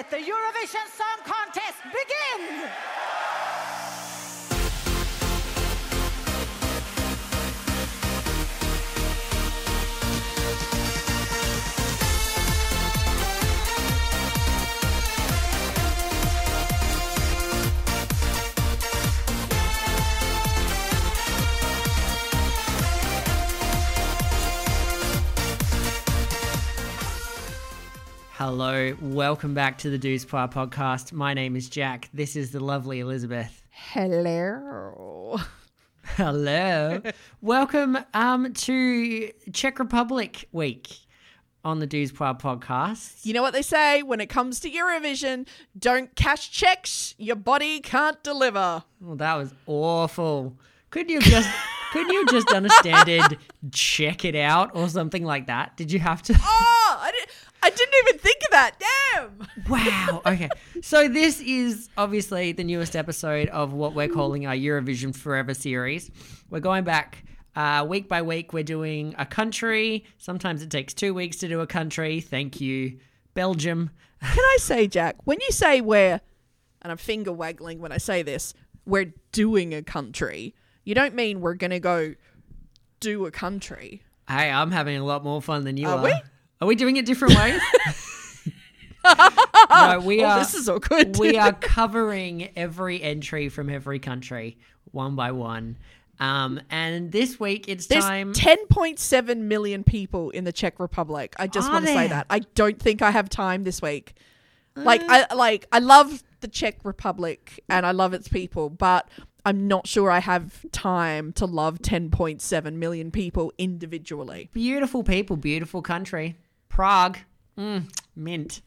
Let the Eurovision Song Contest Hello, welcome back to the Douze Points podcast. My name is Jack. This is the lovely Elizabeth. Hello. Hello. welcome um, to Czech Republic week on the Douze Points podcast. You know what they say when it comes to Eurovision? Don't cash checks, your body can't deliver. Well, that was awful. Couldn't you just couldn't you have just done a standard check it out or something like that? Did you have to? Oh, I didn't, I didn't even think of that. Damn. Wow. Okay. So this is obviously the newest episode of what we're calling our Eurovision Forever series. We're going back uh, week by week. We're doing a country. Sometimes it takes two weeks to do a country. Thank you, Belgium. Can I say, Jack, when you say we're, and I'm finger waggling when I say this, we're doing a country, you don't mean we're going to go do a country. Hey, I'm having a lot more fun than you Are are. we? Are we doing it different ways? no, we Oh, are. this is awkward. we are covering every entry from every country one by one. Um, and this week it's There's time. 10.7 million people in the Czech Republic. I just Are want to say that. I don't think I have time this week. Like I like I love the Czech Republic and I love its people, but I'm not sure I have time to love 10.7 million people individually. Beautiful people, beautiful country. Prague, mm, mint,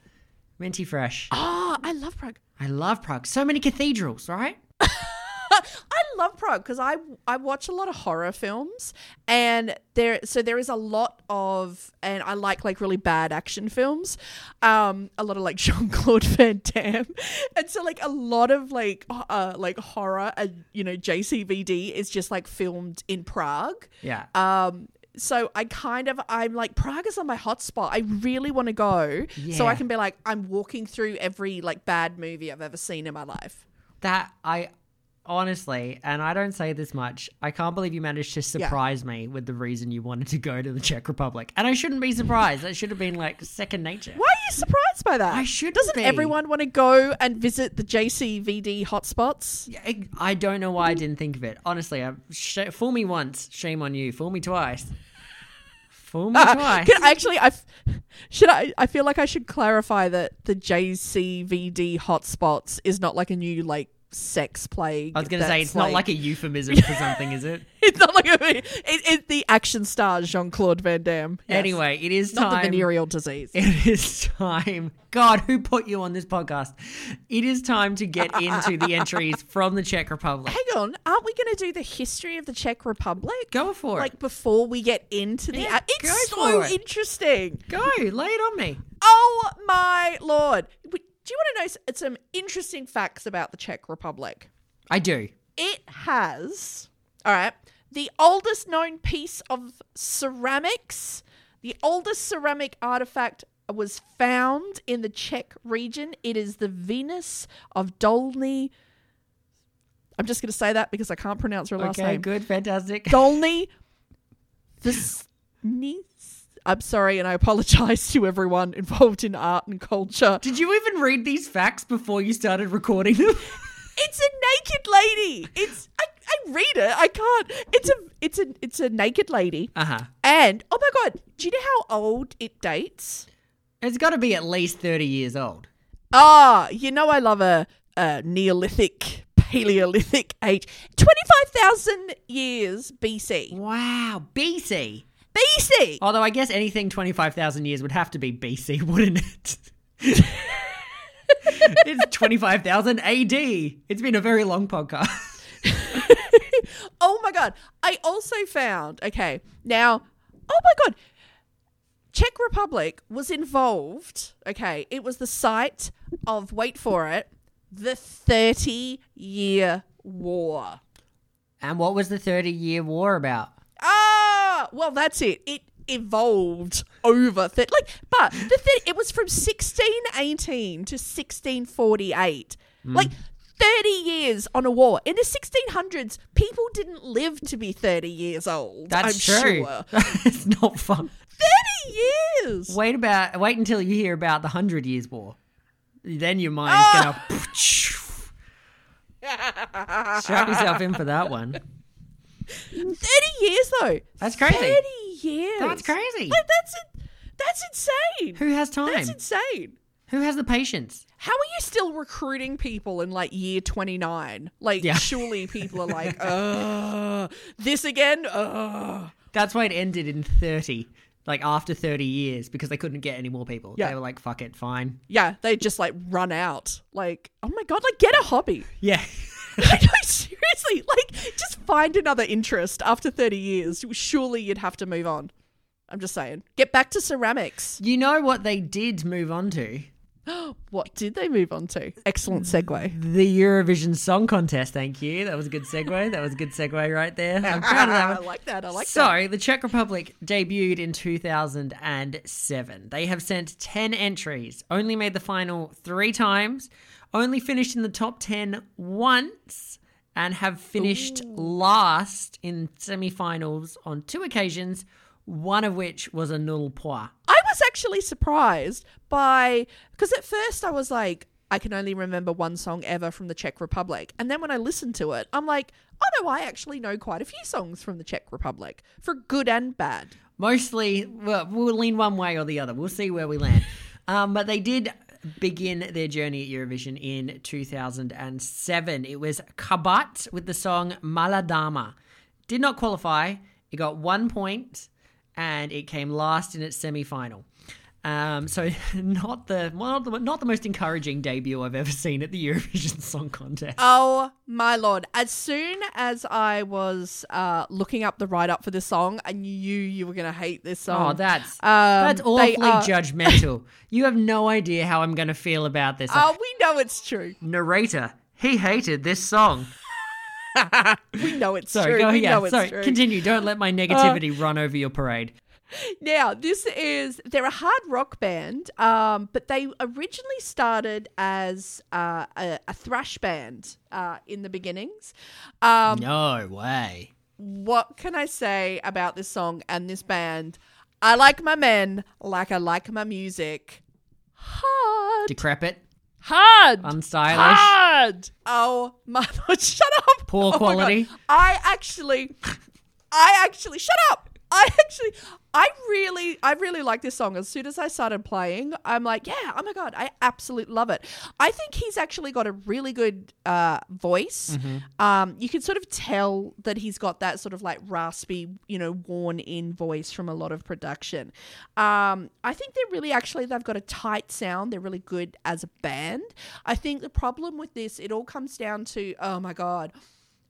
minty fresh. Ah, I love Prague. I love Prague. So many cathedrals, right? I love Prague because I I watch a lot of horror films and there so there is a lot of and I like like really bad action films, um a lot of like Jean Claude Van Damme, and so like a lot of like uh like horror and you know JCVD is just like filmed in Prague. Yeah. Um, so I kind of I'm like Prague is on my hotspot. I really want to go so I can be like I'm walking through every like bad movie I've ever seen in my life. that I honestly, and I don't say this much, I can't believe you managed to surprise me with the reason you wanted to go to the Czech Republic. And I shouldn't be surprised. That should have been like second nature. Why are you surprised by that? I shouldn't Doesn't be. everyone want to go and visit the JCVD hotspots? Yeah, I- I don't know why I didn't think of it. Honestly, I, sh- fool me once, shame on you. Fool me twice. Fool me twice. Can, actually, I f- should I. I feel like I should clarify that the JCVD hotspots is not like a new like sex plague. I was going to say, it's not like a euphemism for something, is it? It's not like a. It, it's the action star Jean Claude Van Damme. Yes. Anyway, it is time. not the venereal disease. It is time. God, who put you on this podcast? It is time to get into the entries from the Czech Republic. Hang on, aren't we going to do the history of the Czech Republic? Go for like it. Like before we get into the. Yeah, it's go so it. interesting. Go, lay it on me. Oh my lord! W- Do you want to know some interesting facts about the Czech Republic? I do. It has, all right, the oldest known piece of ceramics. The oldest ceramic artifact was found in the Czech region. It is the Venus of Dolny. I'm just going to say that because I can't pronounce her last Okay, name. good, fantastic. Dolny Visnis. I'm sorry, and I apologize to everyone involved in art and culture. Did you even read these facts before you started recording them? It's a naked lady. It's I, I read it. I can't. It's a it's a it's a naked lady. Uh huh. And oh my god, do you know how old it dates? It's got to be at least 30 years old. Ah, you know I love a, a Neolithic, Paleolithic age. Twenty five thousand years BC. Wow, BC. BC. Although I guess anything 25,000 years would have to be BC, wouldn't it? it's 25,000 AD. It's been a very long podcast. Oh my god. I also found, okay, now, oh my god. Czech Republic was involved, okay, it was the site of, wait for it, the 30 year war. And what was the 30 year war about? Well, that's it. It evolved over th- like but the thing it was from 1618 to 1648 Hmm. like 30 years on a war in the 1600s people didn't live to be 30 years old That's I'm true. sure it's not fun. 30 years Wait about wait until you hear about the Hundred Years War. Then your mind's Ah! gonna strap yourself in for that one. 30 years though That's crazy. 30 years That's crazy. like that's it that's insane Who has time? that's insane Who has the patience? How are you still recruiting people in like year 29? Like, Yeah. surely people are like, uh, this again? Uh. That's why it ended in thirty, like after thirty years, because they couldn't get any more people. Yeah. They were like, "Fuck it, fine." Yeah, they just like run out. Like, oh my God, like, get a hobby. Yeah. I know, seriously. Like, just find another interest after 30 years. Surely you'd have to move on. I'm just saying. Get back to ceramics. you know what they did move on to? What did they move on to? Excellent segue. The Eurovision Song Contest. Thank you. That was a good segue. That was a good segue right there. I'm proud of that I like that. I like so, that. So, the Czech Republic debuted in 2007. They have sent 10 entries, only made the final three times, only finished in the top 10 once, and have finished last in semi finals on two occasions, one of which was a null point. I was actually surprised by because at first I was like, I can only remember one song ever from the Czech Republic, and then when I listened to it, I'm like, oh no, I actually know quite a few songs from the Czech Republic for good and bad. Mostly, well, we'll lean one way or the other. We'll see where we land. Um, but they did begin their journey at Eurovision in 2007. It was Kabat with the song Malá dáma. Did not qualify. It got one point and it came last in its semi final. Um, so not the, not the not the most encouraging debut I've ever seen at the Eurovision Song Contest. Oh my lord! As soon as I was uh, looking up the write up for this song, I knew you were gonna hate this song. Oh, that's Um, that's awfully are- judgmental. You have no idea how I'm going to feel about this. Oh, we know it's true. narrator. He hated this song. We know it's Sorry, true. go we yeah. know it's Sorry, true. Uh, continue. Don't let my negativity run over your parade. Now, this is they're a hard rock band, um, but they originally started as uh, a, a thrash band uh, in the beginnings. Um, No way. What can I say about this song and this band? I like my men like I like my music. Hard, Decrepit, hard, unstylish, hard. Oh my god! Shut up. Poor Oh quality. I actually, I actually shut up. I actually, I really, I really like this song. As soon as I started playing, I'm like, yeah, oh my god, I absolutely love it. I think he's actually got a really good uh, voice. Um, you can sort of tell that he's got that sort of like raspy, you know, worn-in voice from a lot of production. Um, I think they're really actually they've got a tight sound. They're really good as a band. I think the problem with this, it all comes down to, oh my god,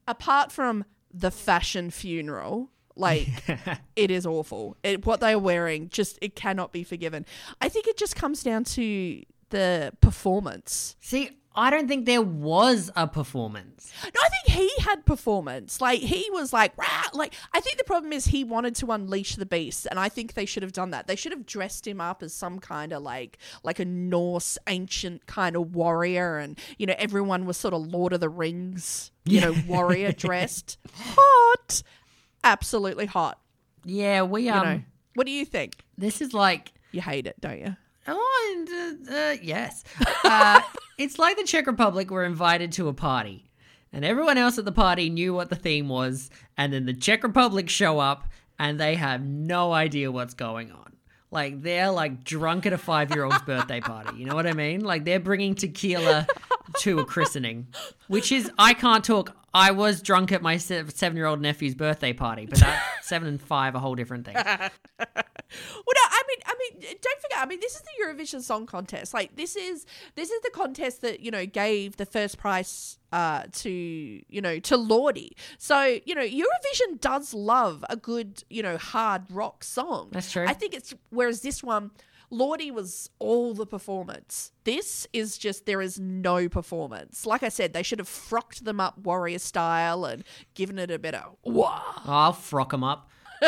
apart from the fashion funeral like it is awful. It, what they are wearing just it cannot be forgiven. I think it just comes down to the performance. See, I don't think there was a performance. no i think he had performance. Like he was like Rah! like i think the problem is he wanted to unleash the beast and i think they should have done that. They should have dressed him up as some kind of like like a norse ancient kind of warrior and you know everyone was sort of lord of the rings you know warrior dressed. Hot absolutely hot Yeah, we you um. know what do you think This is like you hate it don't you Oh, and, uh, uh, yes. Uh, it's like the Czech Republic were invited to a party, and everyone else at the party knew what the theme was, and then the Czech Republic show up, and they have no idea what's going on. Like they're like drunk at a five-year-old's birthday party. You know what I mean? Like they're bringing tequila to a christening, which is I can't talk. I was drunk at my seven-year-old nephew's birthday party, but that seven and five are a whole different thing. Well, no, I mean, I mean, don't forget. I mean, this is the Eurovision Song Contest. Like, this is this is the contest that you know gave the first prize uh, to you know to Lordi. So you know, Eurovision does love a good you know hard rock song. That's true. I think it's whereas this one. Lordi was all the performance. This is just there is no performance. Like I said, they should have frocked them up warrior style and given it a bit of wah. I'll frock them up.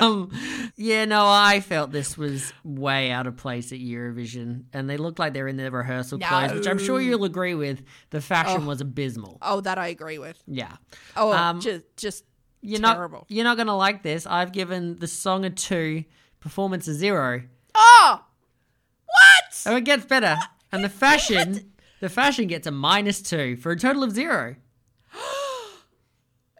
um, yeah, no, I felt this was way out of place at Eurovision, and they looked like they're in their rehearsal clothes, which I'm sure you'll agree with. The fashion was abysmal. Oh, that I agree with. Yeah, Oh, Um, just just you're terrible. not you're not gonna like this. I've given the song a two, performance a zero. Oh, what? Oh, it gets better, and the fashion, the fashion gets a minus two for a total of zero.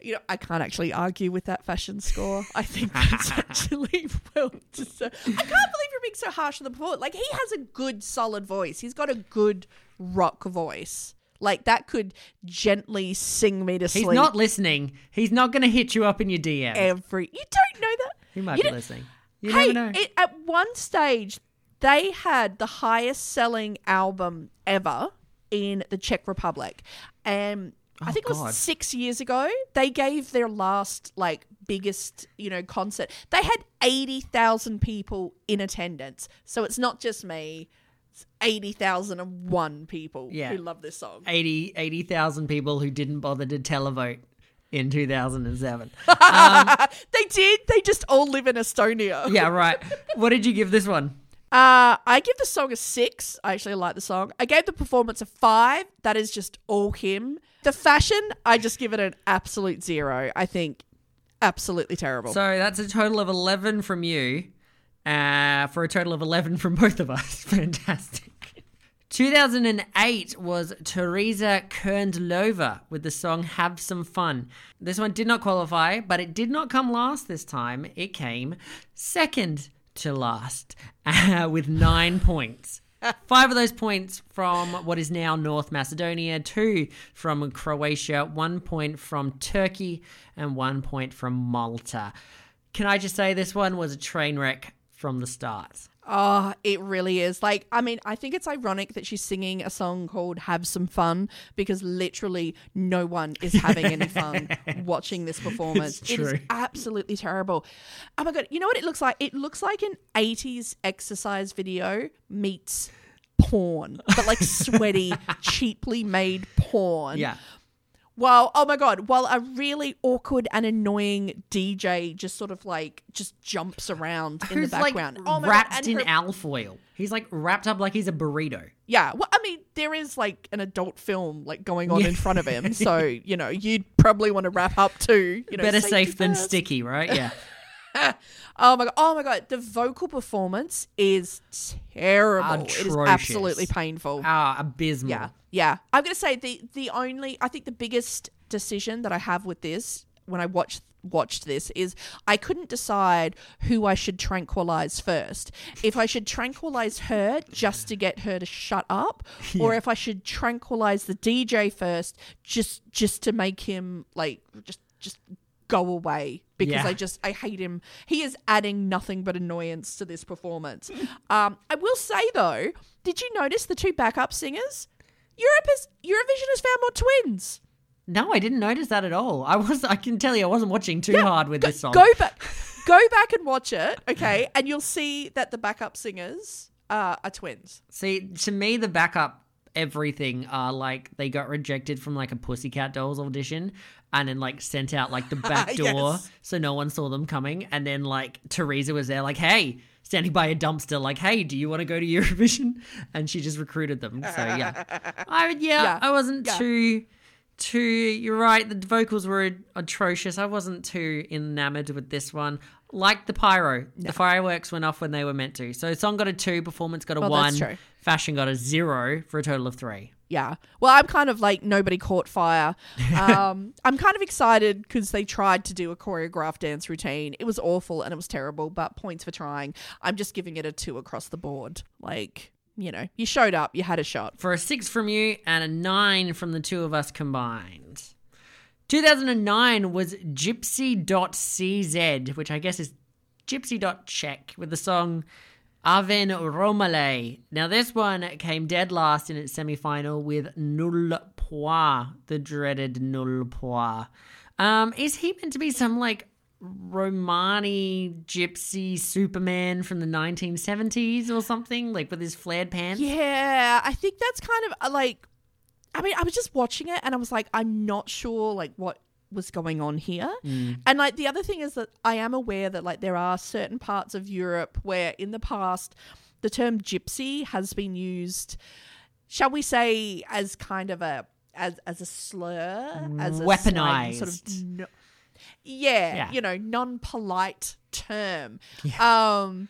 You know, I can't actually argue with that fashion score. I think that's actually well deserved. I can't believe you're being so harsh on the performance. Like he has a good, solid voice. He's got a good rock voice. Like that could gently sing me to sleep. He's not listening. He's not gonna hit you up in your DM. every. You don't know that. he might you be listening. You hey, never know. It, at one stage, they had the highest selling album ever in the Czech Republic. And I Oh, think it was six years ago, they gave their last, like, biggest, you know, concert. They had 80,000 people in attendance. So it's not just me, it's 80,001 people Yeah. who love this song. 80 80,000 people who didn't bother to televote in 2007. they did. They just all live in Estonia. yeah, right. What did you give this one? Uh, I give the song a six. I actually like the song. I gave the performance a five. That is just all him. The fashion, I just give it an absolute zero. I think absolutely terrible. So that's a total of 11 from you, uh, for a total of 11 from both of us. Fantastic. 2008 was Teresa Kerndlová with the song Have Some Fun. This one did not qualify, but it did not come last this time. It came second to last uh, with nine points. Five of those points from what is now North Macedonia, two from Croatia, one point from Turkey, and one point from Malta. Can I just say this one was a train wreck from the start? Oh, it really is. Like, I mean, I think it's ironic that she's singing a song called Have Some Fun because literally no one is having any fun watching this performance. It's It is absolutely terrible. Oh my God. You know what it looks like? It looks like an 80s exercise video meets porn, but like sweaty, cheaply made porn. Yeah. Well, oh my god, while a really awkward and annoying DJ just sort of like just jumps around in the Who's like background. oh my wrapped god, in and her- alfoil. He's like wrapped up like he's a burrito. yeah. Well, I mean, there is like an adult film like going on in front of him, so you know you'd probably want to wrap up too. You know, Better safety safe than first. sticky, right? Yeah. Oh my god! Oh my god! The vocal performance is terrible. It is absolutely painful. Ah, abysmal. Yeah, yeah. I'm gonna say the the only I think the biggest decision that I have with this when I watched watched this is I couldn't decide who I should tranquilize first. If I should tranquilize her just to get her to shut up, or if I should tranquilize the DJ first just just to make him like just just go away because Yeah. I just I hate him. He is adding nothing but annoyance to this performance. Um, I will say though, did you notice the two backup singers? Europe is Eurovision has found more twins. No, I didn't notice that at all. I was I can tell you I wasn't watching too hard with Go, this song. go back, go back and watch it, okay, and you'll see that the backup singers uh, are twins. See, to me the backup everything are like they got rejected from like a Pussycat Dolls audition and then like sent out like the back door Yes. so no one saw them coming and then like Teresa was there like, "Hey, standing by a dumpster like, "Hey, do you want to go to Eurovision?" and she just recruited them. So yeah. I yeah, Yeah. I wasn't Yeah. too too you're right the vocals were atrocious i wasn't too enamored with this one like the pyro the fireworks went off when they were meant to so song got a two performance got a Well, one fashion got a zero for a total of three Yeah. Well, I'm kind of like nobody caught fire. Um, I'm kind of excited because they tried to do a choreographed dance routine. It was awful and it was terrible, but points for trying. I'm just giving it a two across the board. Like, you know, you showed up, you had a shot. for a six from you and a nine from the two of us combined 2009 was gypsy.cz which i guess is gypsy.czech with the song Aven Romale. Now, this one came dead last in its semi final with Nul Points, the dreaded Nul Points. Um, is he meant to be some like Romani gypsy Superman from the 1970s or something, like with his flared pants? Yeah, I think that's kind of uh, like. I mean, I was just watching it and I was like, I'm not sure like what was going on here. Mm. And like the other thing is that I am aware that like there are certain parts of Europe where in the past the term gypsy has been used, shall we say, as kind of a as as a slur, as a slang sort of Weaponized. no, yeah, Yeah. you know, non polite term. Um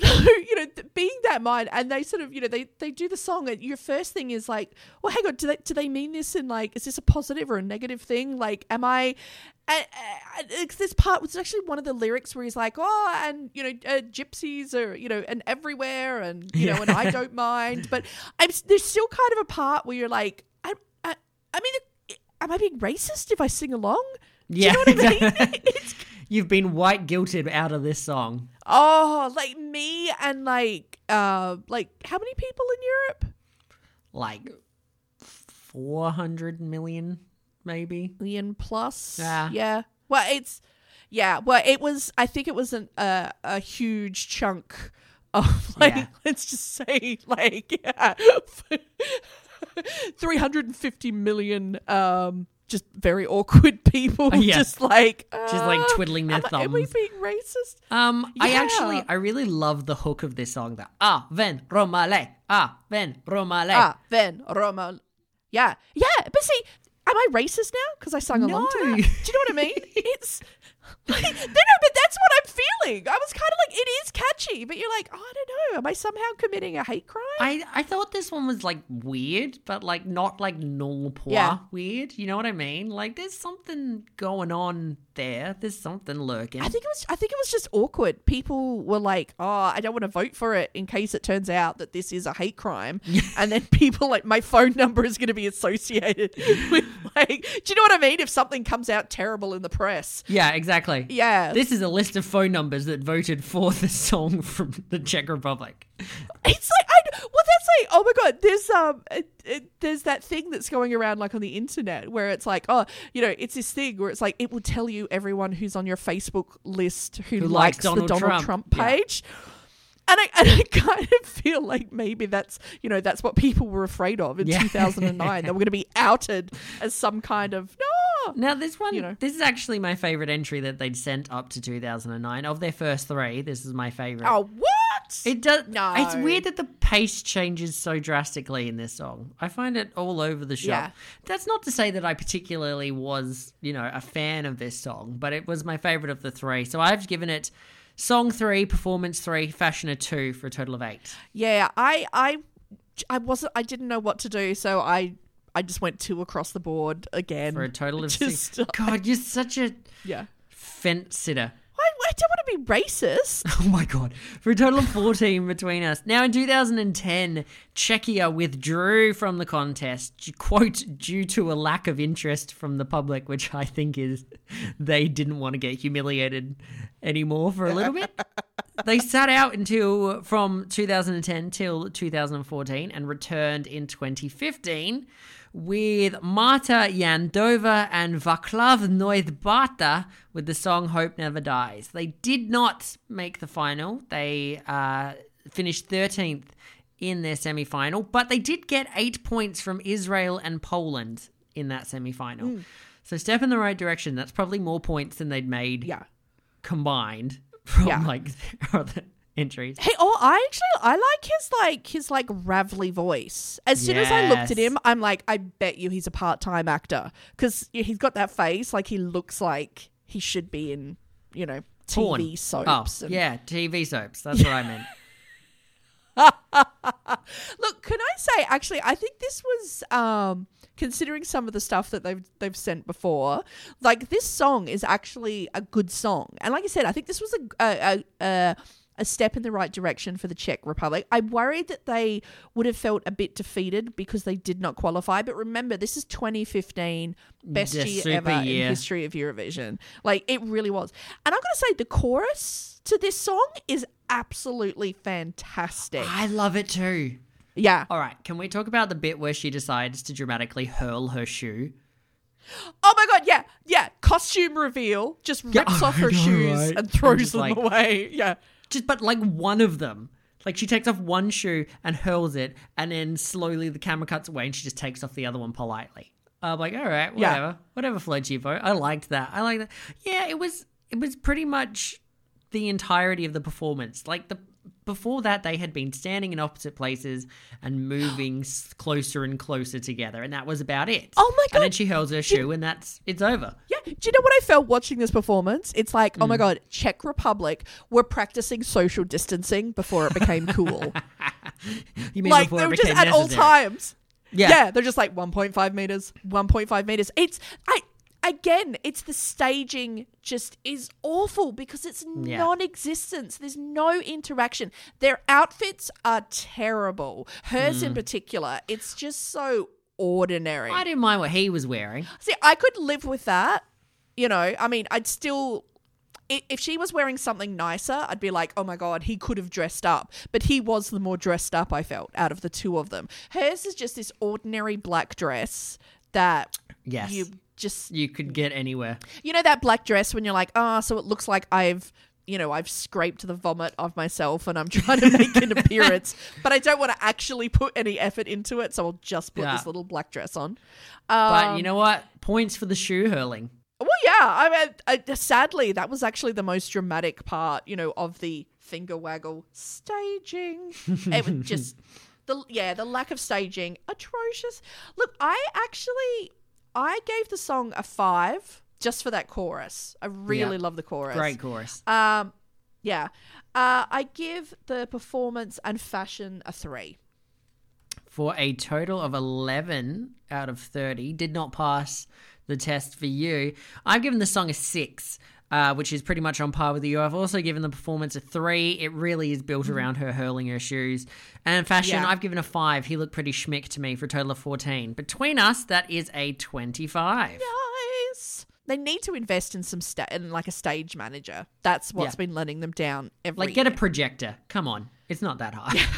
you know, being that mind, and they sort of, you know, they they do the song, and your first thing is like, well, hang on, do they do they mean this in like, is this a positive or a negative thing? Like, am I? And, and it's this part was actually one of the lyrics where he's like, oh, and you know, uh, gypsies are, you know, and everywhere, and you know, and I don't mind, but I'm there's still kind of a part where you're like, I, I, I mean, am I being racist if I sing along? Yeah, you know what I mean? You've been white guilted out of this song. Oh, like me and like uh like how many people in Europe? Like 400 million, maybe. Million plus. Yeah. Yeah. Well, it's yeah. Well, it was. I think it was an, uh, a huge chunk of like Yeah. let's just say like yeah, three hundred and fifty million. Um, just very awkward people. Yeah. Just like Just, like, uh, twiddling their am I- Am we being racist? Um, I actually, I really love the hook of this song. That ah, ven romale, ah, ven romale. Ah, ven Roma. Yeah, yeah. But see, am I racist now because I sung along to No. that? Do you know what I mean? It's like, no, no, but that's what I'm feeling. I was kind of like, it is catchy, but you're like, oh, I don't know. Am I somehow committing a hate crime? I I thought this one was like weird, but like not like normal Yeah. weird. You know what I mean? Like there's something going on there. There's something lurking. I think it was. I think it was just awkward. People were like, "Oh, I don't want to vote for it in case it turns out that this is a hate crime," and then people like, "My phone number is going to be associated with like." Do you know what I mean? If something comes out terrible in the press, yeah, exactly. Yeah, This is a list of phone numbers that voted for the song from the Czech Republic. It's like I well, that's like oh my god. There's um, it, it, there's that thing that's going around like on the internet where it's like oh, you know, it's this thing where it's like it will tell you everyone who's on your Facebook list who, Who likes, likes Donald the Donald Trump. Trump, Yeah. page. And I, and I kind of feel like maybe that's you know that's what people were afraid of in Yeah. 2009 they were going to be outed as some kind of no Now this one, You know. this is actually my favorite entry that they'd sent up to 2009 of their first three. This is my favorite. oh what It does. No. It's weird that the pace changes so drastically in this song. I find it all over the shop. Yeah. That's not to say that I particularly was, you know, a fan of this song, but it was my favorite of the three. So I've given it song three, performance three, fashion a two for a total of eight. Yeah, I I I wasn't I didn't know what to do, so I I just went two across the board again. For a total of Just, six. God, you're such a yeah. fence sitter. I, I don't want to be racist. Oh my god. For a total of 14 between us. Now in 2010, Czechia withdrew from the contest, quote, due to a lack of interest from the public, which I think is they didn't want to get humiliated anymore for a little bit. they sat out until from 2010 till 2014 and returned in 2015 with Marta Jandová and Václav Noid Bárta with the song Hope Never Dies. They did not make the final. They uh, finished 13th in their semi final, but they did get eight points from Israel and Poland in that semi final. So, step in the right direction. That's probably more points than they'd made Yeah. combined from Yeah. like their other entries. Hey, oh, I actually I like his like his like ravelly voice. As soon as I looked at him, I'm like, I bet you he's a part time actor because he's got that face. Like he looks like he should be in you know TV Porn. soaps. Oh, and- yeah, TV soaps. That's what I meant. Look, can I say actually? I think this was um, considering some of the stuff that they've they've sent before. Like this song is actually a good song, and like I said, I think this was a a, a, a a step in the right direction for the Czech Republic. I worried that they would have felt a bit defeated because they did not qualify. But remember, this is 2015, best The year ever year. in history of Eurovision. Like it really was. And I'm gonna say the chorus to this song is absolutely fantastic. I love it too. Yeah. All right, can we talk about the bit where she decides to dramatically hurl her shoe? Oh my god, yeah, yeah. Costume reveal, just Yeah, rips off her know, shoes right? and throws them like- away. Yeah. Just but like one of them. Like she takes off one shoe and hurls it, and then slowly the camera cuts away and she just takes off the other one politely. I'm like, all right, Yeah. whatever, whatever floats your. I liked that. I like that. Yeah, it was it was pretty much the entirety of the performance. Like the before that, they had been standing in opposite places and moving closer and closer together, and that was about it. Oh my god! And then she hurls her shoe, and that's it's over. Yeah. Do you know what I felt watching this performance? It's like, oh my Mm. god, Czech Republic were practicing social distancing before it became cool. You mean like they were just at all times. Yeah. Yeah, they're just like 1.5 meters, 1.5 meters. It's I again, it's the staging just is awful because it's Yeah. non-existence. There's no interaction. Their outfits are terrible. Hers Mm. in particular, it's just so ordinary. I didn't mind what he was wearing. See, I could live with that. You know, I mean, I'd still. If she was wearing something nicer, I'd be like, oh my God, he could have dressed up. But he was the more dressed up, I felt, out of the two of them. Hers is just this ordinary black dress that Yes. you just. You could get anywhere. You know, that black dress when you're like, ah, so it looks like I've. You know, I've scraped the vomit of myself and I'm trying to make an appearance, but I don't want to actually put any effort into it, so I'll just put Yeah. this little black dress on. But Um, you know what? Points for the shoe hurling. Well, yeah. I mean, I, sadly, that was actually the most dramatic part, you know, of the finger waggle staging. it was just the yeah, the lack of staging, atrocious. Look, I actually I gave the song a five just for that chorus. I really Yeah. love the chorus. Great chorus. Um, yeah. Uh, I give the performance and fashion a three. for a total of 11 out of 30. Did not pass the test for you. I've given the song a 6, uh, which is pretty much on par with you. I've also given the performance a 3. It really is built around her hurling her shoes. And fashion, Mm-hmm. Yeah. I've given a 5. He looked pretty schmick to me for a total of 14. Between us, that is a 25. Nice. They need to invest in some sta- in like a stage manager. That's what's Yeah. been letting them down every Like, get a projector. Come on. It's not that hard.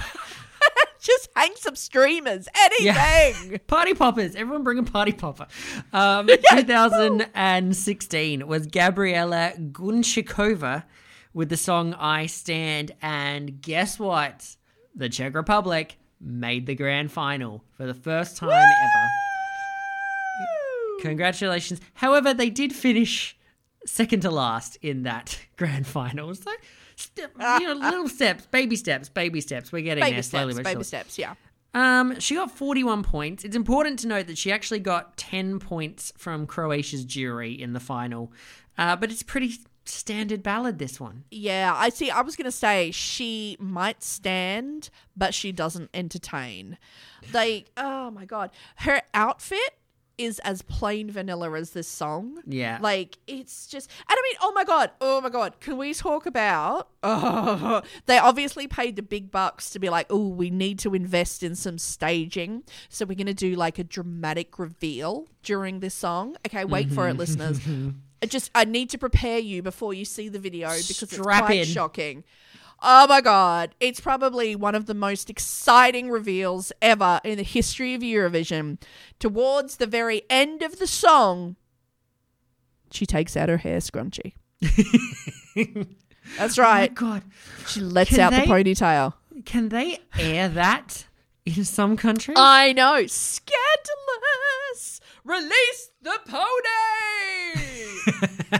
hang some streamers, anything. Party poppers. Everyone bring a party popper. Um, 2016 was Gabriela Gunčíková with the song I Stand. And guess what? The Czech Republic made the grand final for the first time ever. Congratulations. However, they did finish second to last in that grand final. So, step, you know, little steps, baby steps, baby steps. We're getting Baby there slowly steps, baby surely. steps, yeah. Um, she got 41 points. It's important to note that she actually got 10 points from Croatia's jury in the final. Uh, but it's pretty standard ballad, this one. Yeah, I see. I was going to say she might stand, but she doesn't entertain. They, oh my God. Her outfit is as plain vanilla as this song. Yeah. Like, it's just, and I mean, oh my God, oh my God, can we talk about, oh, they obviously paid the big bucks to be like, oh, we need to invest in some staging. So we're going to do like a dramatic reveal during this song. Okay, wait for it, mm-hmm. listeners. I just, I need to prepare you before you see the video because Strap it's quite in. shocking. Oh my god, it's probably one of the most exciting reveals ever in the history of Eurovision. Towards the very end of the song, she takes out her hair scrunchie. That's right. Oh my. God. She lets Can out they- the ponytail. Can they air that in some countries? I know. Scandalous. Release the pony.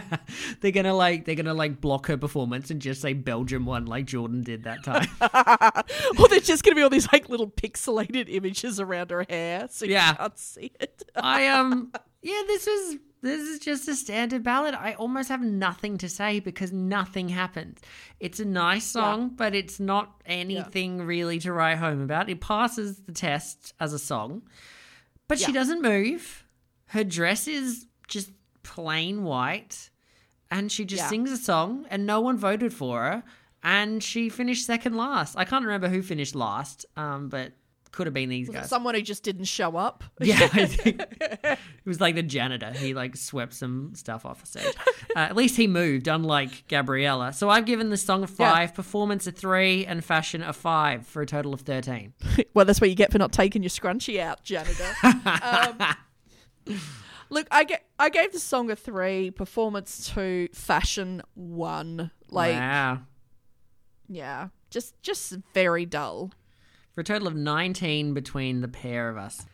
they're gonna like they're gonna like block her performance and just say Belgium won like Jordan did that time. or there's just going to be all these like little pixelated images around her hair so you Yeah. can't see it. I um yeah, this is this is just a standard ballad. I almost have nothing to say because nothing happens. It's a nice song, but it's not anything really to write home about. It passes the test as a song, but she doesn't move. Her dress is just plain white, and she just Yeah. sings a song, and no one voted for her. And she finished second last. I can't remember who finished last, um, but could have been these guys. Someone who just didn't show up. Yeah, I think it was like the janitor. He like swept some stuff off the stage. Uh, at least he moved, unlike Gabriella. So I've given the song a Yeah. five, performance a three, and fashion a five for a total of thirteen. Well, that's what you get for not taking your scrunchie out, janitor. um, look, I get I gave the song a three, performance two, fashion one. Like, wow, yeah, just just very dull. for a total of nineteen between the pair of us.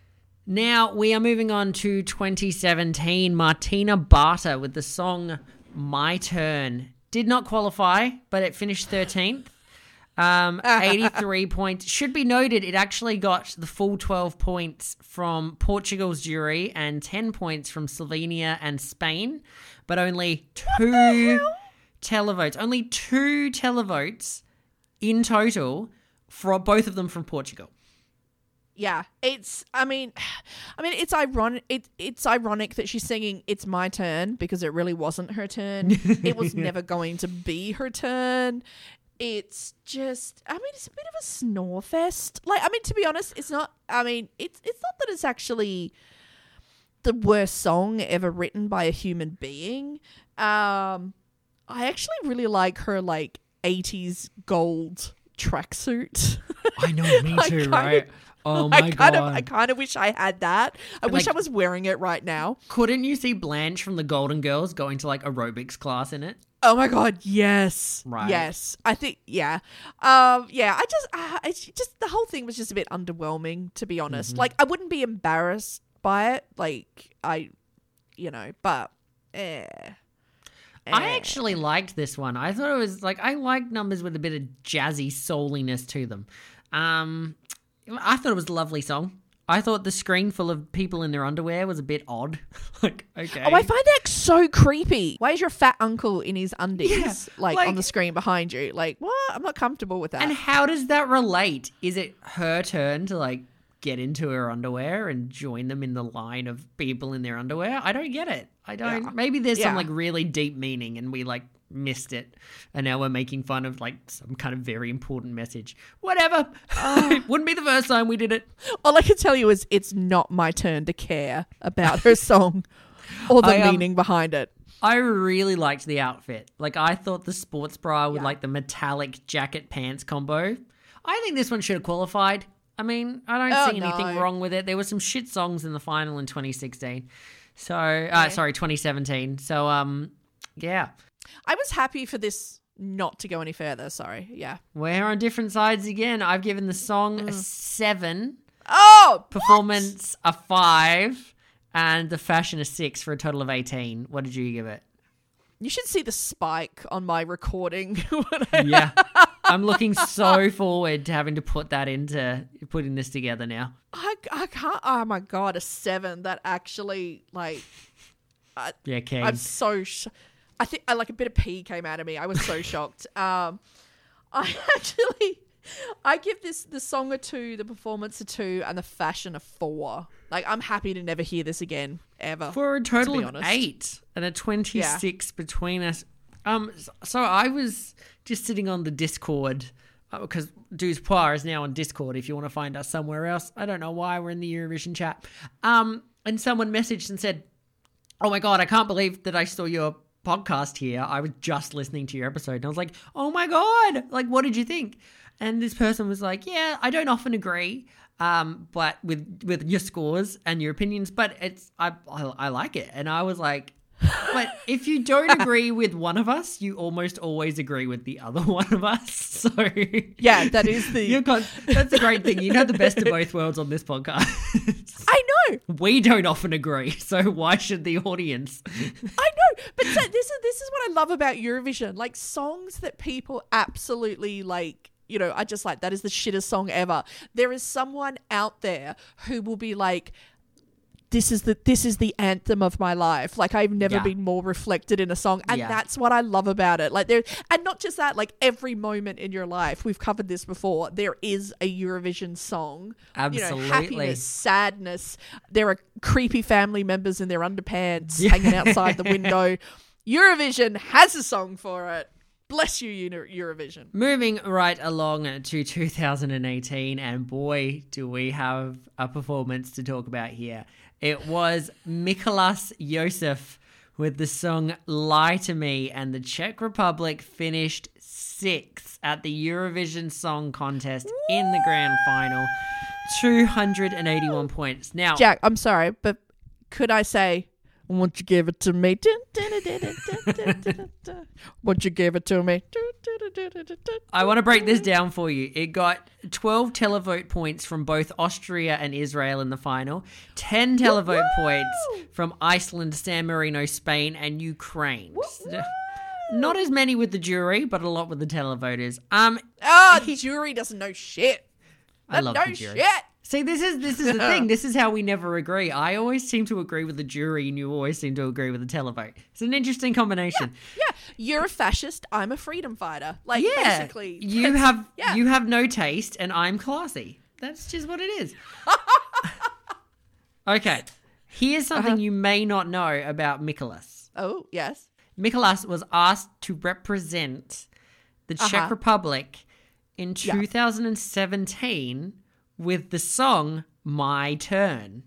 Now we are moving on to 2017. Martina Bárta with the song My Turn. Did not qualify, but it finished 13th. Um, 83 points. Should be noted, it actually got the full 12 points from Portugal's jury and 10 points from Slovenia and Spain, but only two televotes. Only two televotes in total for both of them from Portugal. Yeah, it's. I mean, I mean, it's ironic. It, it's ironic that she's singing "It's my turn" because it really wasn't her turn. it was never going to be her turn. It's just. I mean, it's a bit of a snore fest. Like, I mean, to be honest, it's not. I mean, it's it's not that it's actually the worst song ever written by a human being. Um, I actually really like her like '80s gold tracksuit. I know, me too, right? Oh my I kind god! of, I kind of wish I had that. I wish like- I was wearing it right now. Couldn't you see Blanche from the Golden Girls going to like aerobics class in it? Oh my god, yes, Right. yes. I think, yeah, um, yeah. I just, uh, it's just the whole thing was just a bit underwhelming, to be honest. Mm-hmm. Like, I wouldn't be embarrassed by it, like I, you know, but, eh. I Eh. actually liked this one. I thought it was like I like numbers with a bit of jazzy souliness to them. Um, I thought it was a lovely song. I thought the screen full of people in their underwear was a bit odd. like, okay, Oh, I find that so creepy. Why is your fat uncle in his undies, Yeah, like, like- on the screen behind you? Like, what? I'm not comfortable with that. and how does that relate? Is it her turn to like get into her underwear and join them in the line of people in their underwear? I don't get it. I don't. Yeah. Maybe there's some like really deep meaning and we like missed it and now we're making fun of like some kind of very important message whatever it wouldn't be the first time we did it All I can tell you is it's not my turn to care about her song or the I, um, meaning behind it. I really liked the outfit. Like I thought the sports bra with Yeah. like the metallic jacket pants combo. I think this one should have qualified. I mean, I don't Oh, see anything no. wrong with it. There were some shit songs in the final in 2016. So, uh, sorry, 2017. So, um, yeah, I was happy for this not to go any further. Sorry. Yeah. we're on different sides again. I've given the song Mm. a seven, Oh, performance a five, and the fashion a six for a total of 18. What did you give it? you should see the spike on my recording. yeah. I'm looking so forward to having to put that into putting this together now. I, I can't. Oh my god, a seven. That actually like Yeah, King. I'm so. Sh- I think I like a bit of pee came out of me. I was so shocked. Um, I actually, I give this the song a two, the performance a two, and the fashion a four. Like I'm happy to never hear this again ever. For a total be of eight and a 26 between us. Um, so I was just sitting on the Discord because Douze Points is now on Discord. If you want to find us somewhere else, I don't know why we're in the Eurovision chat. Um, and someone messaged and said, "Oh my god, I can't believe that I saw your podcast here. I was just listening to your episode." And I was like, "Oh my god, like what did you think?" And this person was like, "Yeah, I don't often agree, um, but with with your scores and your opinions, but it's I I, I like it." And I was like. But if you don't agree with one of us, you almost always agree with the other one of us. So Yeah, that is the- con- that's the great thing. You know the best of both worlds on this podcast. I know, we don't often agree, so why should the audience? I. But so this is this is what I love about Eurovision. Like songs that people absolutely like. You know, I just like that is the shittest song ever. There is someone out there who will be like, this is the this is the anthem of my life. Like I've never Yeah. been more reflected in a song, and Yeah. that's what I love about it. Like there, and not just that. Like every moment in your life, we've covered this before. There is a Eurovision song. You know, Absolutely. happiness, sadness. There are creepy family members in their underpants hanging outside the window. Eurovision has a song for it. Bless you, Eurovision. Moving right along to 2018, and boy, do we have a performance to talk about here. It was Mikolas Josef with the song Lie to Me, and the Czech Republic finished sixth at the Eurovision Song Contest in the grand final. 281 points. Now, Jack, I'm sorry, but could I say Won't you give it to me? Won't you give it to me? I want to break this down for you. It got 12 televote points from both Austria and Israel in the final, 10 televote points from Iceland, San Marino, Spain, and Ukraine. So- Not as many with the jury, but a lot with the televoters. Um, Ah, the jury doesn't know shit. I love no the jury. shit. See, this is this is the thing. This is how we never agree. I always seem to agree with the jury, and you always seem to agree with the televote. It's an interesting combination. Yeah, you're a fascist. I'm a freedom fighter. Like Yeah, basically, you have yeah. you have no taste, and I'm classy. That's just what it is. okay, here's something Uh-huh. you may not know about Mikolas. Oh yes. Mikolas was asked to represent the Czech Uh-huh. Republic in Yeah. 2017 with the song "My Turn."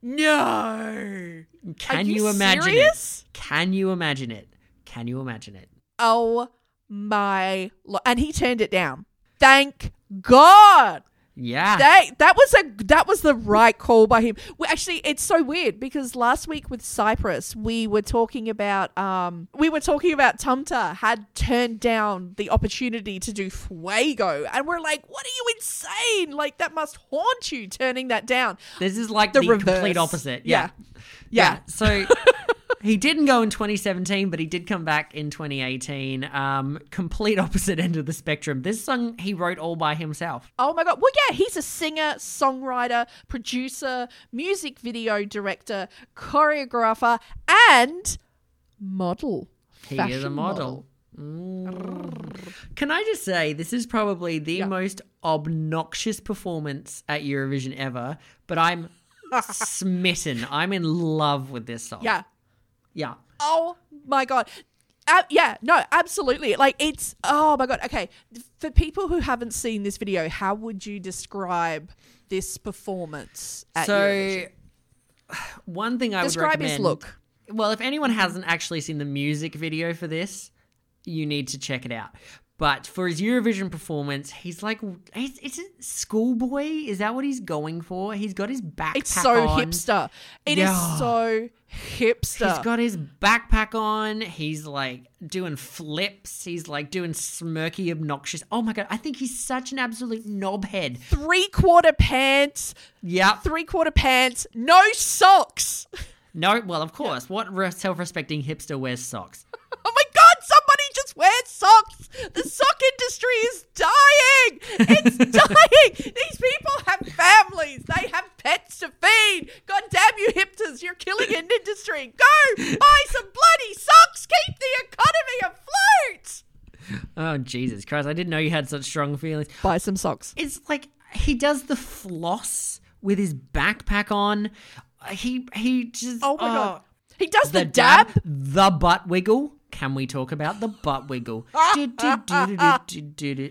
No. Can you, you imagine serious? it? Can you imagine it? Can you imagine it? Oh my! Lo- and he turned it down. Thank God. Yeah. That that was a that was the right call by him. Well, actually, it's so weird because last week with Cyprus, we were talking about um we were talking about Tamta had turned down the opportunity to do Fuego, and we're like, what are you insane? Like that must haunt you turning that down. this is like The the, complete opposite. Yeah. Yeah. Yeah, so he didn't go in 2017, but he did come back in 2018. Um, complete opposite end of the spectrum. This song he wrote all by himself. Oh my god. Well, yeah, he's a singer, songwriter, producer, music video director, choreographer, and model. He is a Fashion model. Mm. Can I just say, this is probably the Yeah. most obnoxious performance at Eurovision ever, but I'm smitten. I'm in love with this song. Yeah. Yeah. Oh my god. Uh, yeah, no, absolutely. Like it's oh my god. Okay, for people who haven't seen this video, how would you describe this performance? At So, one thing I would describe recommend. his look. Well, if anyone hasn't actually seen the music video for this, you need to check it out. But for his Eurovision performance, he's like, he's, it's a schoolboy. Is that what he's going for? He's got his backpack It's so on. hipster. It is Yeah. so hipster. He's got his backpack on. He's like doing flips. He's like doing smirky, obnoxious. Oh my god, I think he's such an absolute knobhead. three quarter pants, Yeah. three quarter pants, no socks. No, well, of course. What self-respecting hipster wears socks? Oh my god, somebody just wear socks. The sock industry is dying. It's dying. These people have families. They have pets to feed. God damn you hipsters, you're killing an industry. Go buy some bloody socks. Keep the economy afloat. Oh Jesus Christ! I didn't know you had such strong feelings. Buy some socks. It's like he does the floss with his backpack on. He he just Oh my oh. god. He does the, the dab. dab, the butt wiggle. Can we talk about the butt wiggle?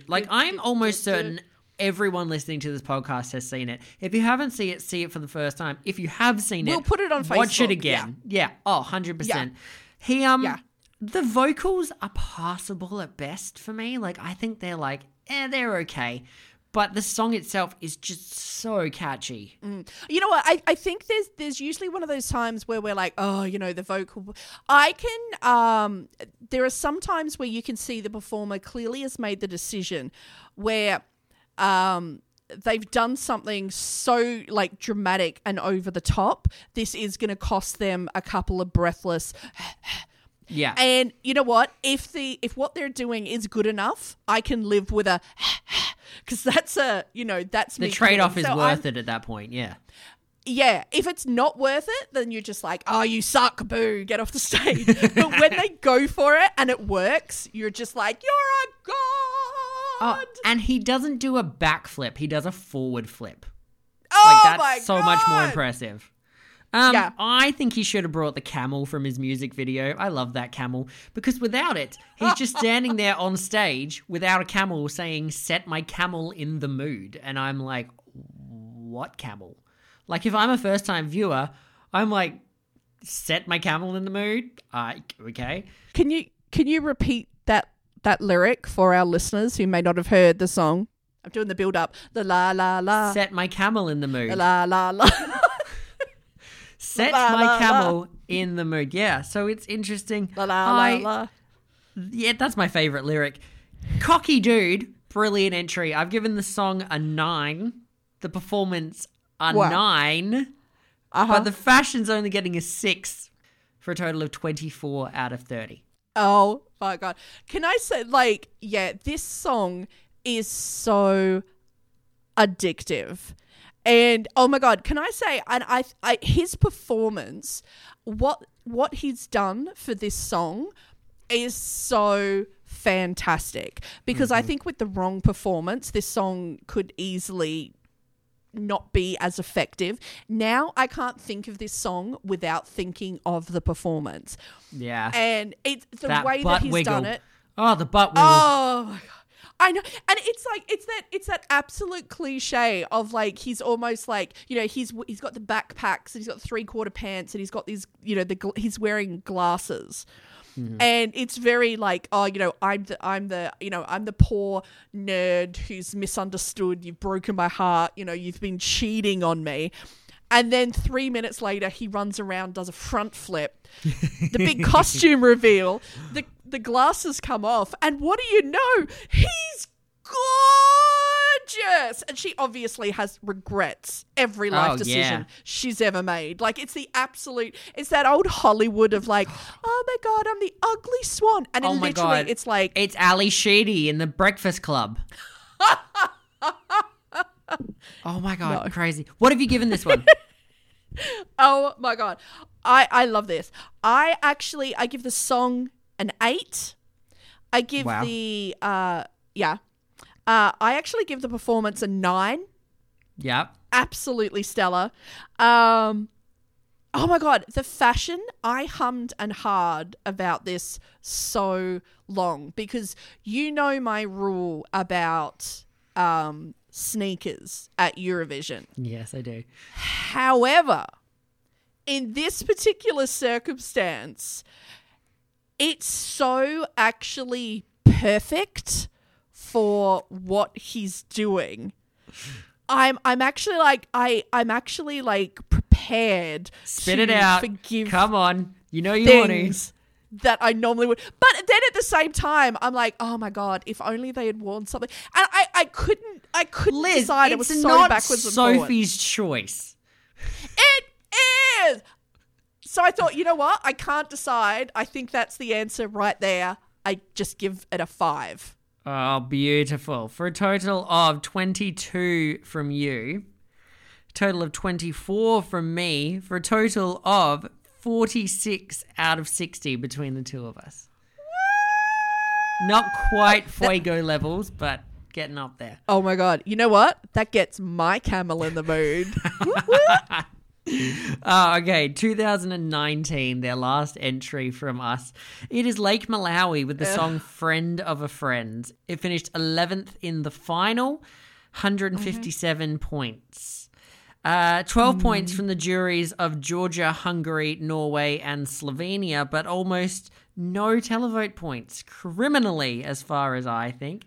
Like I'm almost certain everyone listening to this podcast has seen it. If you haven't seen it, see it for the first time. If you have seen it, We'll put it on Facebook. Watch it again. Yeah. Oh, 100%. Yeah. He um Yeah. the vocals are passable at best for me. Like I think they're like eh, they're okay. But the song itself is just so catchy. You know what? I, I think there's there's usually one of those times where we're like, oh, you know, the vocal. I can. Um, there are some times where you can see the performer clearly has made the decision where, um, they've done something so like dramatic and over the top. This is going to cost them a couple of breathless. Yeah. And you know what? If the if what they're doing is good enough, I can live with a because that's a you know that's the trade off is So I'm- worth it at that point. Yeah. yeah, if it's not worth it, then you're just like, oh, you suck, boo, get off the stage. but when they go for it and it works, you're just like, you're a god. Oh, and he doesn't do a backflip. He does a forward flip. Oh Like that's my so much more impressive. Um, Yeah. I think he should have brought the camel from his music video. I love that camel because without it, he's just standing there on stage without a camel saying, Set my camel in the mood. And I'm like, What camel? Like, if I'm a first time viewer, I'm like, Set my camel in the mood? Uh, okay. Can you can you repeat that that lyric for our listeners who may not have heard the song? I'm doing the build up. The la la la. Set my camel in the mood. La la la. Set La, my la, la. camel in the mood. Yeah, so it's interesting. La la I- la la. Yeah, that's my favorite lyric. Cocky dude, brilliant entry. I've given the song a nine, the performance a Wow. nine, Uh-huh. but the fashion's only getting a six for a total of 24 out of 30. Oh my god. Can I say like yeah, this song is so addictive. And oh my god, can I say and I, I his performance what what he's done for this song is so fantastic because I mm-hmm. think with the wrong performance this song could easily not be as effective. Now I can't think of this song without thinking of the performance Yeah. and it's the that way that he's wiggle. done it. Oh, the butt wiggle. Oh my god. I know, and it's like it's that it's that absolute cliche of like he's almost like you know he's he's got the backpacks and he's got three quarter pants and he's got these you know the he's wearing glasses, mm-hmm. and it's very like oh you know I'm the I'm the you know I'm the poor nerd who's misunderstood. You've broken my heart. You know you've been cheating on me. And then three minutes later, he runs around, does a front flip, the big costume reveal, the the glasses come off, and what do you know? He's gorgeous, and she obviously has regrets every life Oh, decision yeah. she's ever made. Like it's the absolute, it's that old Hollywood of like, oh my god, I'm the ugly swan, and Oh literally, God. it's like, It's Ally Sheedy in the Breakfast Club. oh my god, No. crazy. What have you given this one? oh my god, I I love this. I actually I give the song an eight. I give Wow. the uh yeah. Uh, I actually give the performance a nine. Yeah. Absolutely stellar. Um, oh my god, the fashion! I hummed and hard about this so long because you know my rule about um, sneakers at Eurovision. Yes, I do. However, in this particular circumstance, it's so actually perfect for what he's doing. I'm I'm actually like I I'm actually like prepared Spit to it out. forgive Come on. You know you want to. that I normally would. But then at the same time, I'm like, oh my god, if only they had worn something. And I, I couldn't I couldn't Liz, decide. It was so backwards and. Sophie's choice. It is. So I thought, you know what? I can't decide. I think that's the answer right there. I just give it a five. Oh, beautiful. For a total of 22 from you, total of 24 from me, for a total of 46 out of 60 between the two of us. Not quite Fuego levels, but getting up there. Oh my god! You know what? That gets my camel in the mood. Oh, okay. 2019, their last entry from us. It is Lake Malawi with the song Friend of a Friend. It finished 11th in the final, 157 mm-hmm. points. Uh, 12 mm. points from the juries of Georgia, Hungary, Norway, and Slovenia, but almost no televote points. Criminally, as far as I think.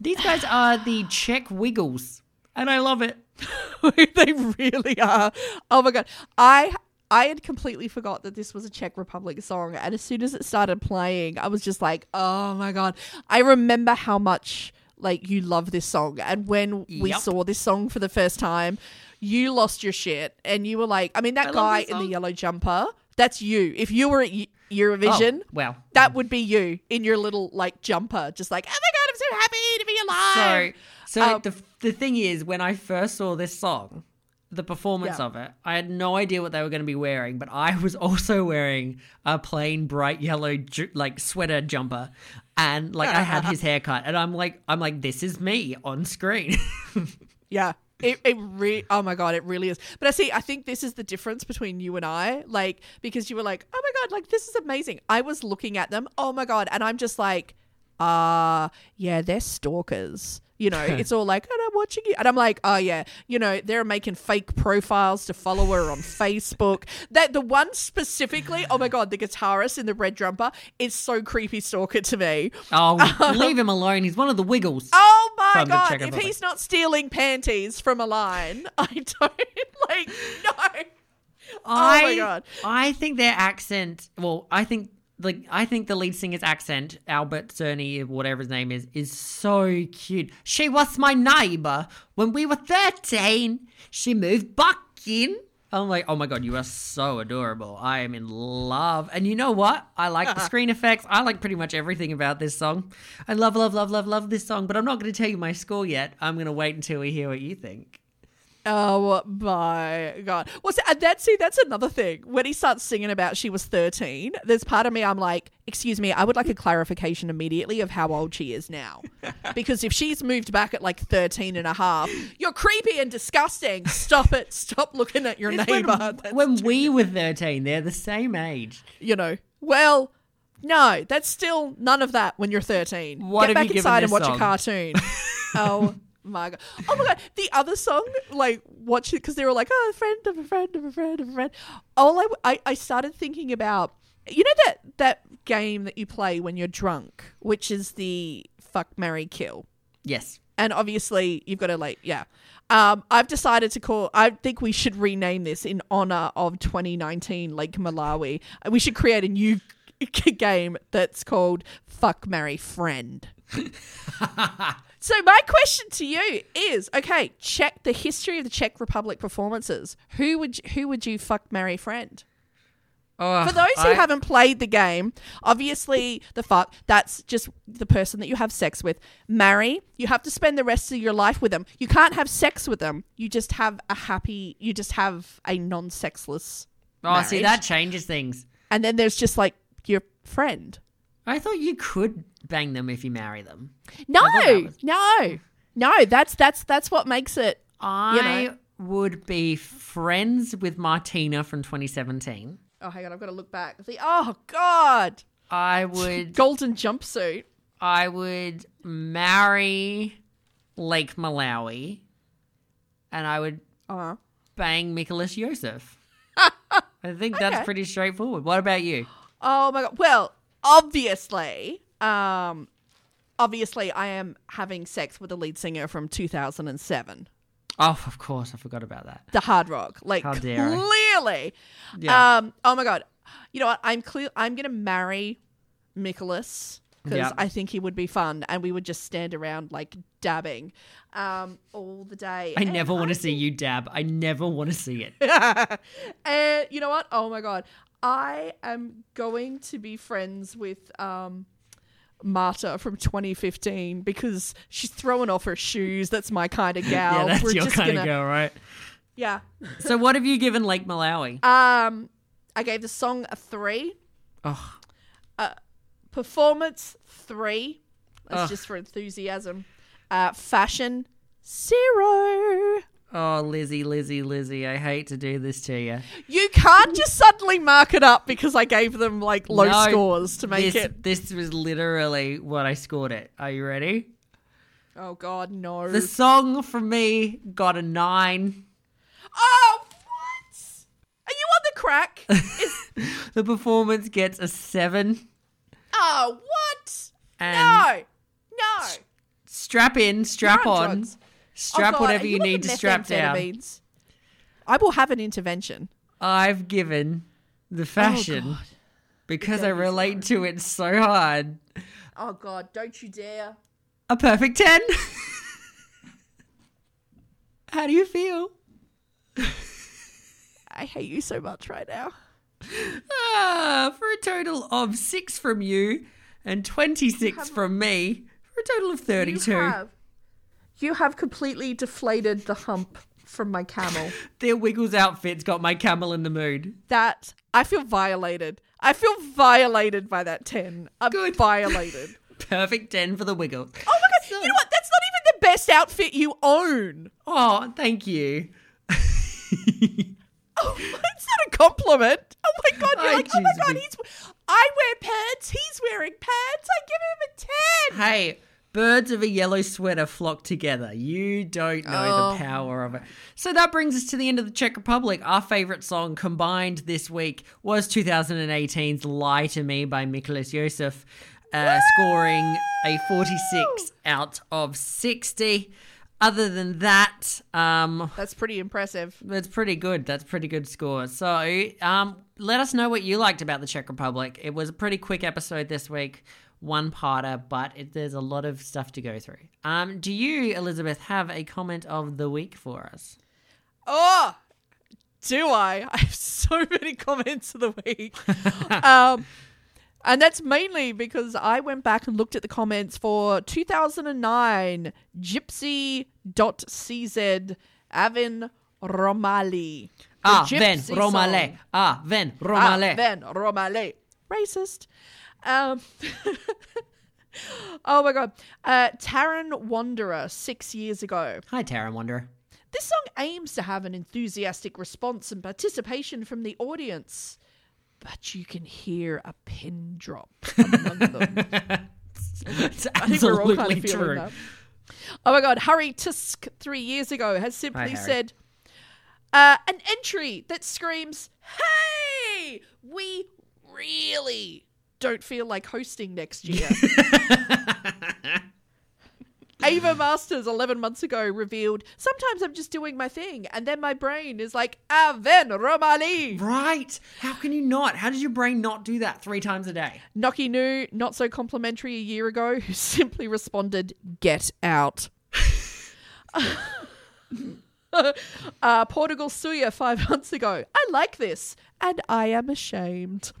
These guys are the Czech Wiggles, and I love it. they really are. Oh my god! I I had completely forgot that this was a Czech Republic song, and as soon as it started playing, I was just like, oh my god! I remember how much like you love this song, and when we saw this song for the first time, you lost your shit, and you were like, I mean, that I guy in the yellow jumper, that's you. If you were at Eurovision. Oh, well. That would be you in your little like jumper, just like, oh my god, I'm so happy to be alive. So, so Um, the the thing is, when I first saw this song, the performance Yeah. of it, I had no idea what they were going to be wearing, but I was also wearing a plain bright yellow ju- like sweater jumper, and like I had his haircut, and I'm like, I'm like, this is me on screen. Yeah. It, it re- oh my god it really is but i see i think this is the difference between you and i like because you were like oh my god like this is amazing i was looking at them oh my god and i'm just like uh yeah they're stalkers you know it's all like oh, and i'm watching you and i'm like oh yeah you know they're making fake profiles to follow her on facebook that the one specifically oh my god the guitarist in the red jumper is so creepy stalker to me oh, um, leave him alone. He's one of the Wiggles. Oh my god! If he's not stealing panties from a line, I don't like. No, oh I, my God. I think their accent. Well, I think like I think the lead singer's accent, Albert Černý, whatever his name is, is so cute. She was my neighbor when we were thirteen. She moved back in. I'm like, oh my god, you are so adorable. I am in love. And you know what? I like the screen effects. I like pretty much everything about this song. I love, love, love, love, love this song. But I'm not going to tell you my score yet. I'm going to wait until we hear what you think. Oh my god! Well, see, and that's see, that's another thing. When he starts singing about she was thirteen, there's part of me I'm like, excuse me, I would like a clarification immediately of how old she is now, because if she's moved back at like 13 and a half, you're creepy and disgusting. Stop it! Stop looking at your It's neighbor. When, when we were 13, they're the same age. you know, well. No, that's still none of that when you're 13. What Get back inside and watch song? a cartoon. oh my god! Oh my god! The other song, like, watch it because they were like, "Oh, a friend of a friend of a friend of a friend." All I, I, I started thinking about, you know that that game that you play when you're drunk, which is the fuck, marry, kill Yes. and obviously you've got to like yeah um, i've decided to call i think we should rename this in honor of 2019 lake malawi Uh, we should create a new game that's called fuck marry friend so my question to you is okay check the history of the czech republic performances who would you, who would you fuck marry friend Oh, for those who I- haven't played the game, obviously the fuck that's just the person that you have sex with. Marry, you have to spend the rest of your life with them. You can't have sex with them. You just have a happy. You just have a non-sexless. Oh, see, that changes things. And then there's just like your friend. I thought you could bang them if you marry them. No, was- no, no. That's that's that's what makes it. I know. would be friends with Martina from 2017. Oh, hang on, I've got to look back. See, oh god, I would golden jumpsuit. I would marry Lake Malawi and I would Uh, bang Mikolas Josef. I think that's Okay. pretty straightforward. What about you? Oh my god. Well, obviously, um obviously I am having sex with the lead singer from 2007. Oh, of course, I forgot about that. The hard rock. Like How dare I. clearly. Yeah. Um oh my god. You know what? I'm clear I'm going to marry Mikolas because Yeah. I think he would be fun and we would just stand around like dabbing um all the day. I And never want to see you dab. I never want to see it. and you know what? Oh my god. I am going to be friends with um Marta from 2015 because she's throwing off her shoes. That's my kind of gal. yeah, that's We're your just kind gonna, of girl, right? Yeah. So, what have you given Lake Malawi? Um, I gave the song a three. Oh, Performance three. That's Ugh. just for enthusiasm. Uh, fashion zero. Oh, Lizzie, Lizzie, Lizzie. I hate to do this to you. You can't just suddenly mark it up because I gave them like low No, scores to make this, it. This was literally what I scored it. Are you ready? Oh God, no. The song from me got a nine. Oh, what? Are you on the crack? Is, The performance gets a seven. oh, what? And no, no. strap in, strap on on. Strap Oh, God, whatever you need to strap down. I will have an intervention. I've given the fashion Oh, because I relate to it so hard. Oh God, don't you dare. A perfect 10. How do you feel? I hate you so much right now. Ah, for a total of 6 from you and 26 from me, for a total of 32. You have, you have completely deflated the hump from my camel. Their Wiggles outfits got my camel in the mood. That I feel violated. I feel violated by that ten. I'm Good. violated. Perfect 10 for the Wiggles. Oh my god! You know what? That's not even the best outfit you own. Oh, thank you. Oh, it's not a compliment. Oh my god! You're I like, oh my god, he's. I wear pants. He's wearing pants. I give him a ten. Hey, birds of a yellow sweater flock together. You don't know Oh. the power of it. So that brings us to the end of the Czech Republic. Our favorite song combined this week was 2018's Lie to Me by Mikolas Josef, uh, scoring a 46 out of 60. other than that, um, That's pretty impressive. that's pretty good. That's pretty good score. So, um, let us know what you liked about the Czech Republic. It was a pretty quick episode this week, one parter, but it, there's a lot of stuff to go through. Um, do you, Elizabeth, have a comment of the week for us? Oh, do I? I have so many comments of the week. um, and that's mainly because I went back and looked at the comments for 2009 Gipsy.cz Aven Romale. Ah, ven. Romale. Ah, ven, Ah, Ven Romale. Racist. Um, oh my god. Uh, Taran Wanderer, six years ago. Hi, Tara Wanderer. This song aims to have an enthusiastic response and participation from the audience, but you can hear a pin drop among them. It's I think we're all kind of true. that. Oh my god, Harry Tusk three years ago has simply Harry. said uh, an entry that screams, Hey, we really don't feel like hosting next year. Ava Masters 11 months ago revealed, Sometimes I'm just doing my thing, and then my brain is like, Aven Romale. Right. How can you not? How did your brain not do that three times a day? Noki Nu, not so complimentary a year ago, who simply responded, "Get out." uh, Portugal Suya five months ago. I like this, and I am ashamed.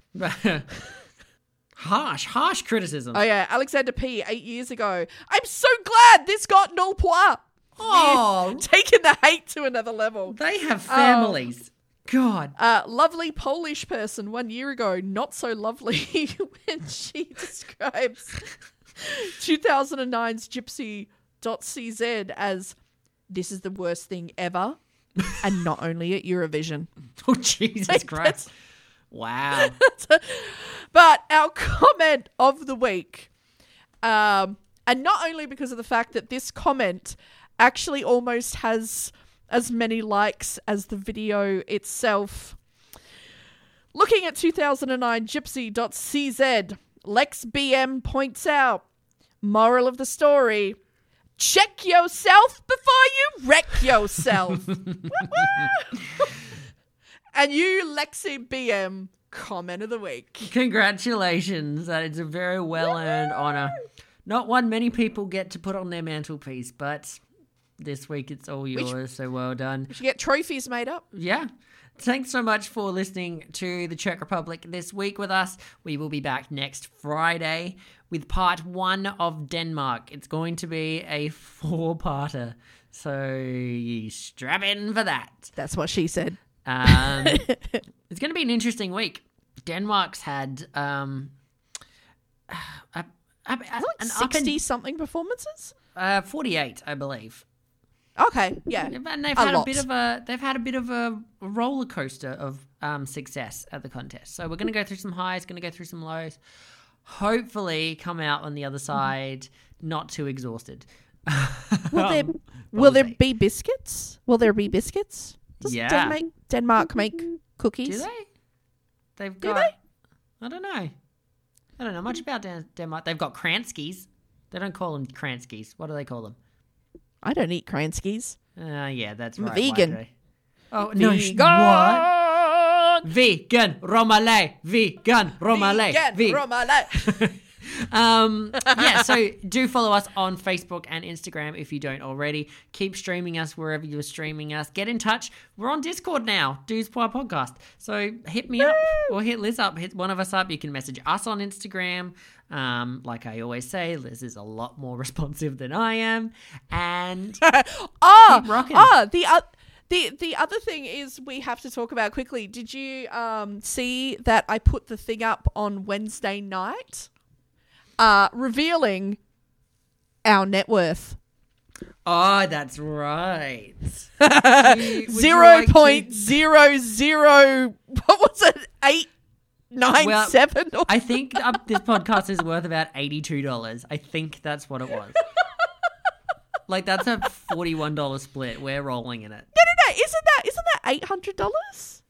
Harsh, harsh criticism. Oh yeah, Alexander P. Eight years ago. I'm so glad this got null point. oh, Taking the hate to another level. they have families. God. Uh, lovely Polish person one year ago, not so lovely when she describes 2009's Gipsy.cz as this is the worst thing ever, and not only at Eurovision. Oh, Jesus Like, Christ. Wow. But our comment of the week, um, and not only because of the fact that this comment actually almost has as many likes as the video itself. Looking at 2009 Gipsy.cz, Lex BM points out moral of the story check yourself before you wreck yourself. and you, Lexi BM, comment of the week. Congratulations. That is a very well earned honor. Not one many people get to put on their mantelpiece, but this week it's all yours, so well done. You should get trophies made up. Yeah. Thanks so much for listening to the Czech Republic this week with us. We will be back next Friday with part one of Denmark. It's going to be a four parter. So you strap in for that. That's what she said. Um, it's going to be an interesting week. Denmark's had um, a, a, a, Like an up and- 60 something performances? uh, 48, I believe. Okay, yeah. And they've had a bit of a they've had a bit of a roller coaster of um, success at the contest. So we're going to go through some highs, going to go through some lows. Hopefully, come out on the other side not too exhausted. Will there Um, will there be biscuits? Will there be biscuits? Does Yeah. Denmark make cookies? Do they? They've got. Do got. they? I don't know. I don't know much about Dan- Denmark. They've got Kranskis. They don't call them Kranskis. What do they call them? I don't eat Kranskis. Uh, yeah, that's I'm right. vegan. why Oh no! Vegan! What? Vegan Romale. Vegan Romale. Vegan Ve- Romale. um, yeah, so do follow us on Facebook and Instagram if you don't already. Keep streaming us wherever you're streaming us. Get in touch. We're on Discord now, Dudes Podcast. So hit me up or hit Liz up. Hit one of us up. You can message us on Instagram. Um, like I always say, Liz is a lot more responsive than I am. And Keep rocking. ah, the uh, the the other thing is we have to talk about quickly. Did you um see that I put the thing up on Wednesday night, uh, revealing our net worth oh, that's right. Would you- would you zero like to- point zero zero. What was it? Eight nine Well, seven. or- I think uh, this podcast is worth about eighty-two dollars. I think that's what it was. like that's a forty-one dollar split. We're rolling in it. no, no, no. Isn't that isn't that eight hundred dollars?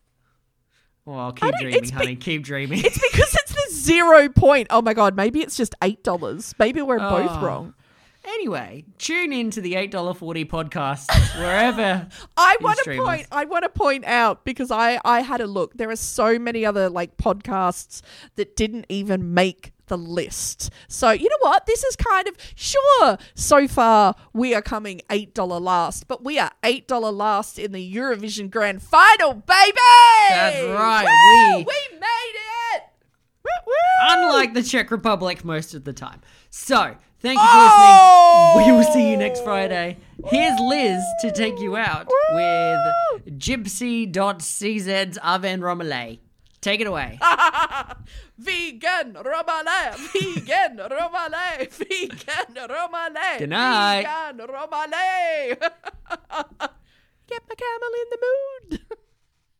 Well, keep dreaming, it's be- honey. keep dreaming. It's because it's the zero point. Oh my god, maybe it's just eight dollars. Maybe we're both Oh. wrong. Anyway, tune in to the $8.40 podcast wherever. I want to point. I want to point out because I I had a look. There are so many other like podcasts that didn't even make the list. So you know what? This is kind of sure. So far, we are coming eight dollar last, but we are eight dollar last in the Eurovision Grand Final, baby. That's right, Woo! we- we made it. Woo, woo! Unlike the Czech Republic most of the time. So, thank you for Oh! listening. We will see you next oh! Friday. Here's Liz to take you out with Gipsy.cz's Aven Romale. Take it away. Vegan Romale, vegan Romale, vegan Romale. Good night. Vegan Romale. Get my camel in the mood.